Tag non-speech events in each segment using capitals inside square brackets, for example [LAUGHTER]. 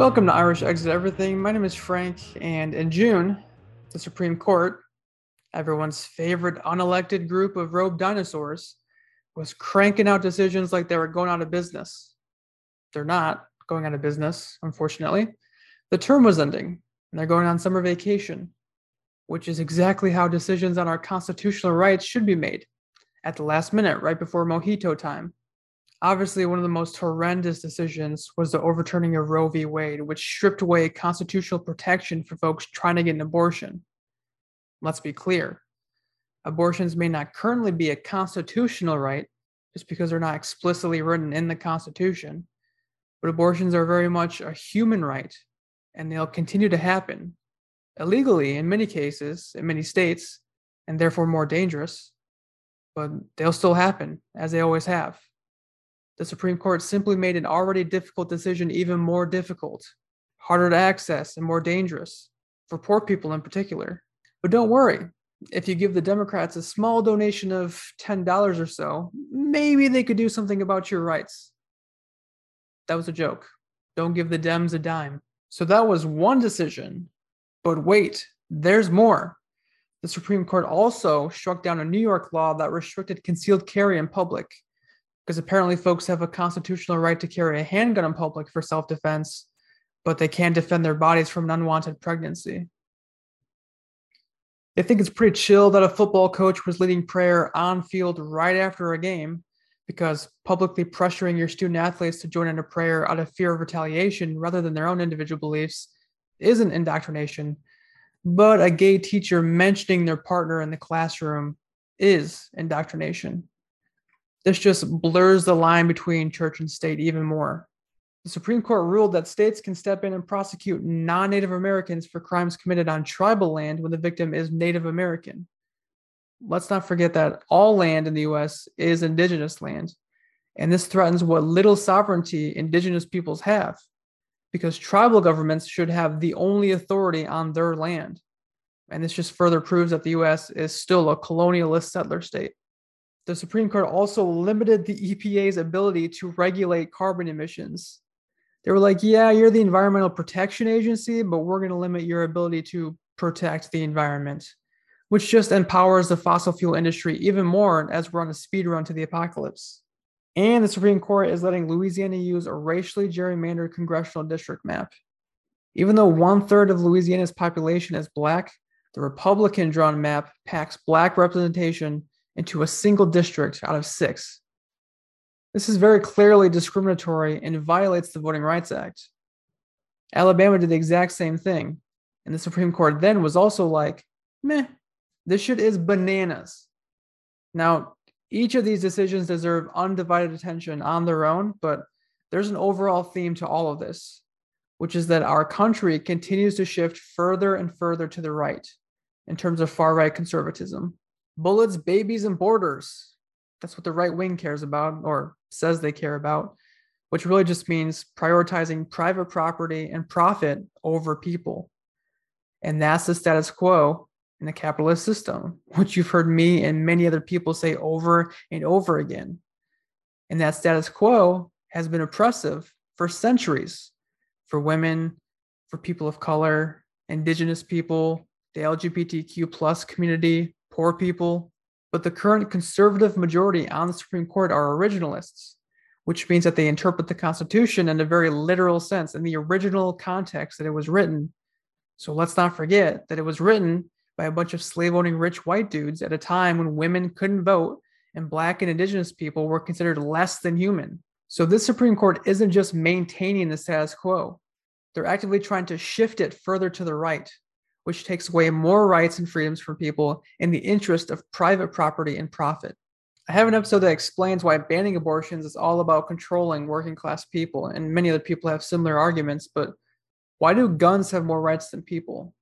Welcome to Irish Exit Everything. My name is Frank, and in June, the Supreme Court, everyone's favorite unelected group of robed dinosaurs, was cranking out decisions like they were going out of business. They're not going out of business, unfortunately. The term was ending, and they're going on summer vacation, which is exactly how decisions on our constitutional rights should be made at the last minute, right before mojito time. Obviously, one of the most horrendous decisions was the overturning of Roe v. Wade, which stripped away constitutional protection for folks trying to get an abortion. Let's be clear abortions may not currently be a constitutional right just because they're not explicitly written in the Constitution, but abortions are very much a human right and they'll continue to happen illegally in many cases, in many states, and therefore more dangerous, but they'll still happen as they always have the Supreme Court simply made an already difficult decision even more difficult, harder to access, and more dangerous, for poor people in particular. But don't worry, if you give the Democrats a small donation of $10 or so, maybe they could do something about your rights. That was a joke. Don't give the Dems a dime. So that was one decision. But wait, there's more. The Supreme Court also struck down a New York law that restricted concealed carry in public because apparently folks have a constitutional right to carry a handgun in public for self defense, but they can't defend their bodies from an unwanted pregnancy. They think it's pretty chill that a football coach was leading prayer on field right after a game because publicly pressuring your student athletes to join in a prayer out of fear of retaliation rather than their own individual beliefs isn't indoctrination. But a gay teacher mentioning their partner in the classroom is indoctrination. This just blurs the line between church and state even more. The Supreme Court ruled that states can step in and prosecute non Native Americans for crimes committed on tribal land when the victim is Native American. Let's not forget that all land in the US is indigenous land, and this threatens what little sovereignty indigenous peoples have, because tribal governments should have the only authority on their land. And this just further proves that the US is still a colonialist settler state the Supreme Court also limited the EPA's ability to regulate carbon emissions. They were like, yeah, you're the Environmental Protection Agency, but we're going to limit your ability to protect the environment, which just empowers the fossil fuel industry even more as we're on a speed run to the apocalypse. And the Supreme Court is letting Louisiana use a racially gerrymandered congressional district map. Even though one third of Louisiana's population is black, the Republican drawn map packs black representation into a single district out of six. This is very clearly discriminatory and violates the Voting Rights Act. Alabama did the exact same thing, and the Supreme Court then was also like, meh, this shit is bananas. Now, each of these decisions deserve undivided attention on their own, but there's an overall theme to all of this, which is that our country continues to shift further and further to the right in terms of far right conservatism bullets, babies, and borders. That's what the right wing cares about or says they care about, which really just means prioritizing private property and profit over people. And that's the status quo in the capitalist system, [LAUGHS] which you've heard me and many other people say over and over again. And that status quo has been oppressive for centuries for women, for people of color, indigenous people, the LGBTQ plus community, poor people, but the current conservative majority on the Supreme Court are originalists, which means that they interpret the Constitution in a very literal sense in the original context that it was written. So let's not forget that it was written by a bunch of slave owning rich white dudes at a time when women couldn't vote and black and indigenous people were considered less than human. So this Supreme Court isn't just maintaining the status quo, they're actively trying to shift it further to the right which takes away more rights and freedoms from people in the interest of private property and profit. I have an episode that explains why banning abortions is all about controlling working class people, and many other people have similar arguments, but why do guns have more rights than people?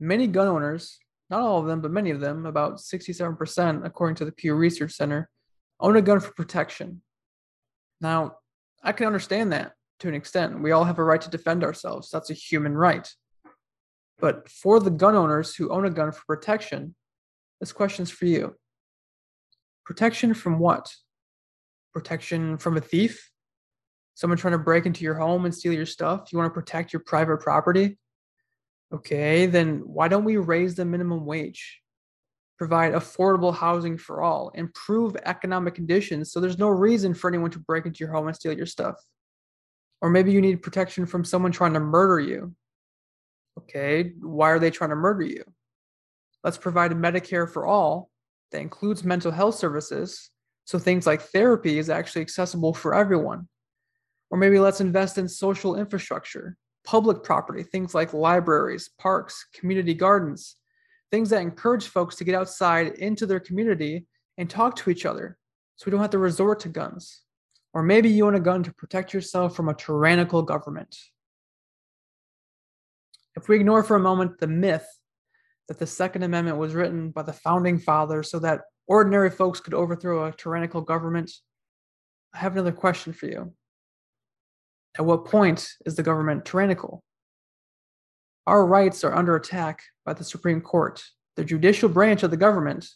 Many gun owners, not all of them, but many of them, about 67%, according to the Pew Research Center, own a gun for protection. Now, I can understand that to an extent. We all have a right to defend ourselves. That's a human right. But for the gun owners who own a gun for protection, this question's for you. Protection from what? Protection from a thief? Someone trying to break into your home and steal your stuff? You want to protect your private property? Okay, then why don't we raise the minimum wage? Provide affordable housing for all, improve economic conditions so there's no reason for anyone to break into your home and steal your stuff. Or maybe you need protection from someone trying to murder you. Okay, why are they trying to murder you? Let's provide Medicare for all that includes mental health services so things like therapy is actually accessible for everyone. Or maybe let's invest in social infrastructure, public property, things like libraries, parks, community gardens, things that encourage folks to get outside into their community and talk to each other so we don't have to resort to guns. Or maybe you own a gun to protect yourself from a tyrannical government. If we ignore for a moment the myth that the Second Amendment was written by the founding fathers so that ordinary folks could overthrow a tyrannical government, I have another question for you. At what point is the government tyrannical? Our rights are under attack by the Supreme Court, the judicial branch of the government,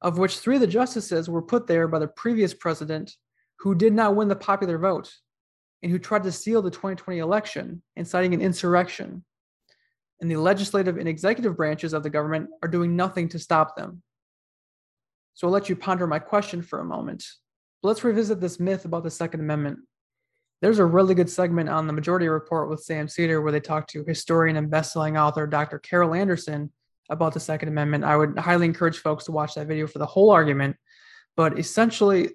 of which three of the justices were put there by the previous president who did not win the popular vote and who tried to steal the 2020 election, inciting an insurrection. And the legislative and executive branches of the government are doing nothing to stop them. So I'll let you ponder my question for a moment. But let's revisit this myth about the Second Amendment. There's a really good segment on the Majority Report with Sam Seder where they talk to historian and bestselling author Dr. Carol Anderson about the Second Amendment. I would highly encourage folks to watch that video for the whole argument. But essentially,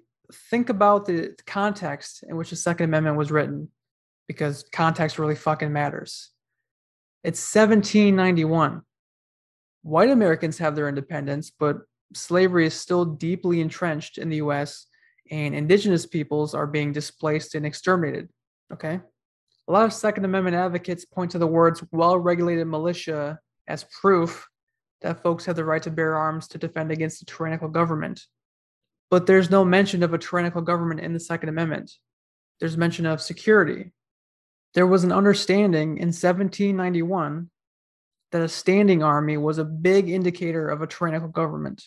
think about the context in which the Second Amendment was written, because context really fucking matters. It's 1791. White Americans have their independence, but slavery is still deeply entrenched in the US, and indigenous peoples are being displaced and exterminated. Okay. A lot of Second Amendment advocates point to the words well regulated militia as proof that folks have the right to bear arms to defend against a tyrannical government but there's no mention of a tyrannical government in the Second Amendment. There's mention of security. There was an understanding in 1791 that a standing army was a big indicator of a tyrannical government.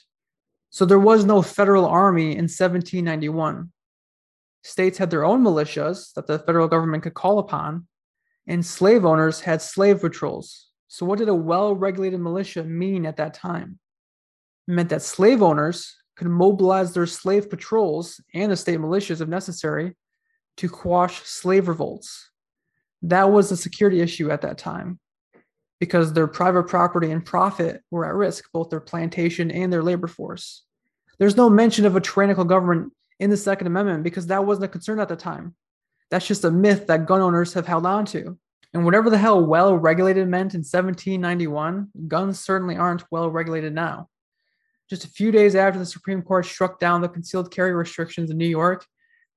So there was no federal army in 1791. States had their own militias that the federal government could call upon, and slave owners had slave patrols. So, what did a well regulated militia mean at that time? It meant that slave owners could mobilize their slave patrols and the state militias if necessary to quash slave revolts. That was a security issue at that time because their private property and profit were at risk, both their plantation and their labor force. There's no mention of a tyrannical government in the Second Amendment because that wasn't a concern at the time. That's just a myth that gun owners have held on to. And whatever the hell well regulated meant in 1791, guns certainly aren't well regulated now. Just a few days after the Supreme Court struck down the concealed carry restrictions in New York,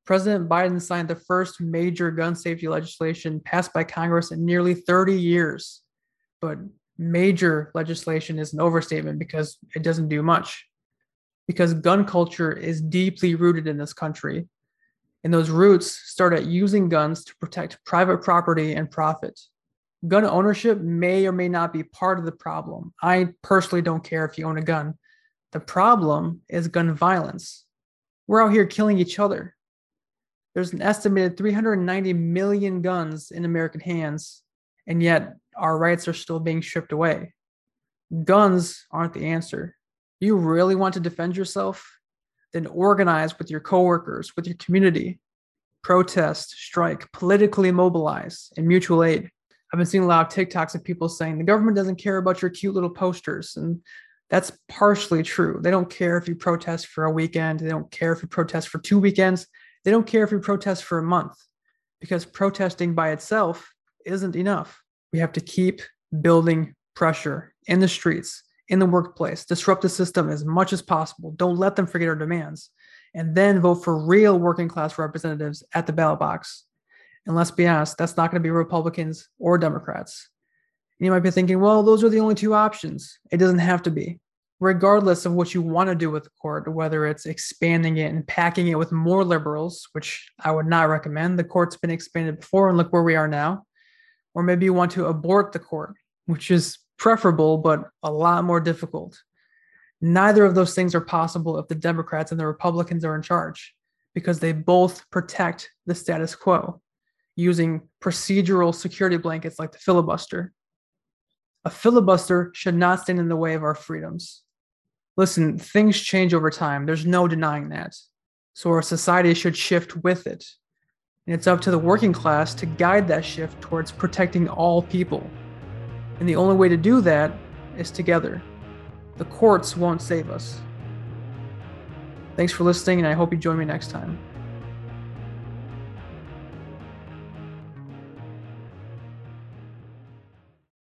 President Biden signed the first major gun safety legislation passed by Congress in nearly 30 years. But major legislation is an overstatement because it doesn't do much. Because gun culture is deeply rooted in this country. And those roots start at using guns to protect private property and profit. Gun ownership may or may not be part of the problem. I personally don't care if you own a gun. The problem is gun violence. We're out here killing each other. There's an estimated 390 million guns in American hands, and yet our rights are still being stripped away. Guns aren't the answer. You really want to defend yourself? Then organize with your coworkers, with your community, protest, strike, politically mobilize, and mutual aid. I've been seeing a lot of TikToks of people saying the government doesn't care about your cute little posters and that's partially true. They don't care if you protest for a weekend. They don't care if you protest for two weekends. They don't care if you protest for a month because protesting by itself isn't enough. We have to keep building pressure in the streets, in the workplace, disrupt the system as much as possible. Don't let them forget our demands. And then vote for real working class representatives at the ballot box. And let's be honest, that's not going to be Republicans or Democrats. You might be thinking, well, those are the only two options. It doesn't have to be regardless of what you want to do with the court, whether it's expanding it and packing it with more liberals, which I would not recommend. The court's been expanded before, and look where we are now. Or maybe you want to abort the court, which is preferable, but a lot more difficult. Neither of those things are possible if the Democrats and the Republicans are in charge. because they both protect the status quo using procedural security blankets like the filibuster. A filibuster should not stand in the way of our freedoms. Listen, things change over time. There's no denying that. So our society should shift with it. And it's up to the working class to guide that shift towards protecting all people. And the only way to do that is together. The courts won't save us. Thanks for listening, and I hope you join me next time.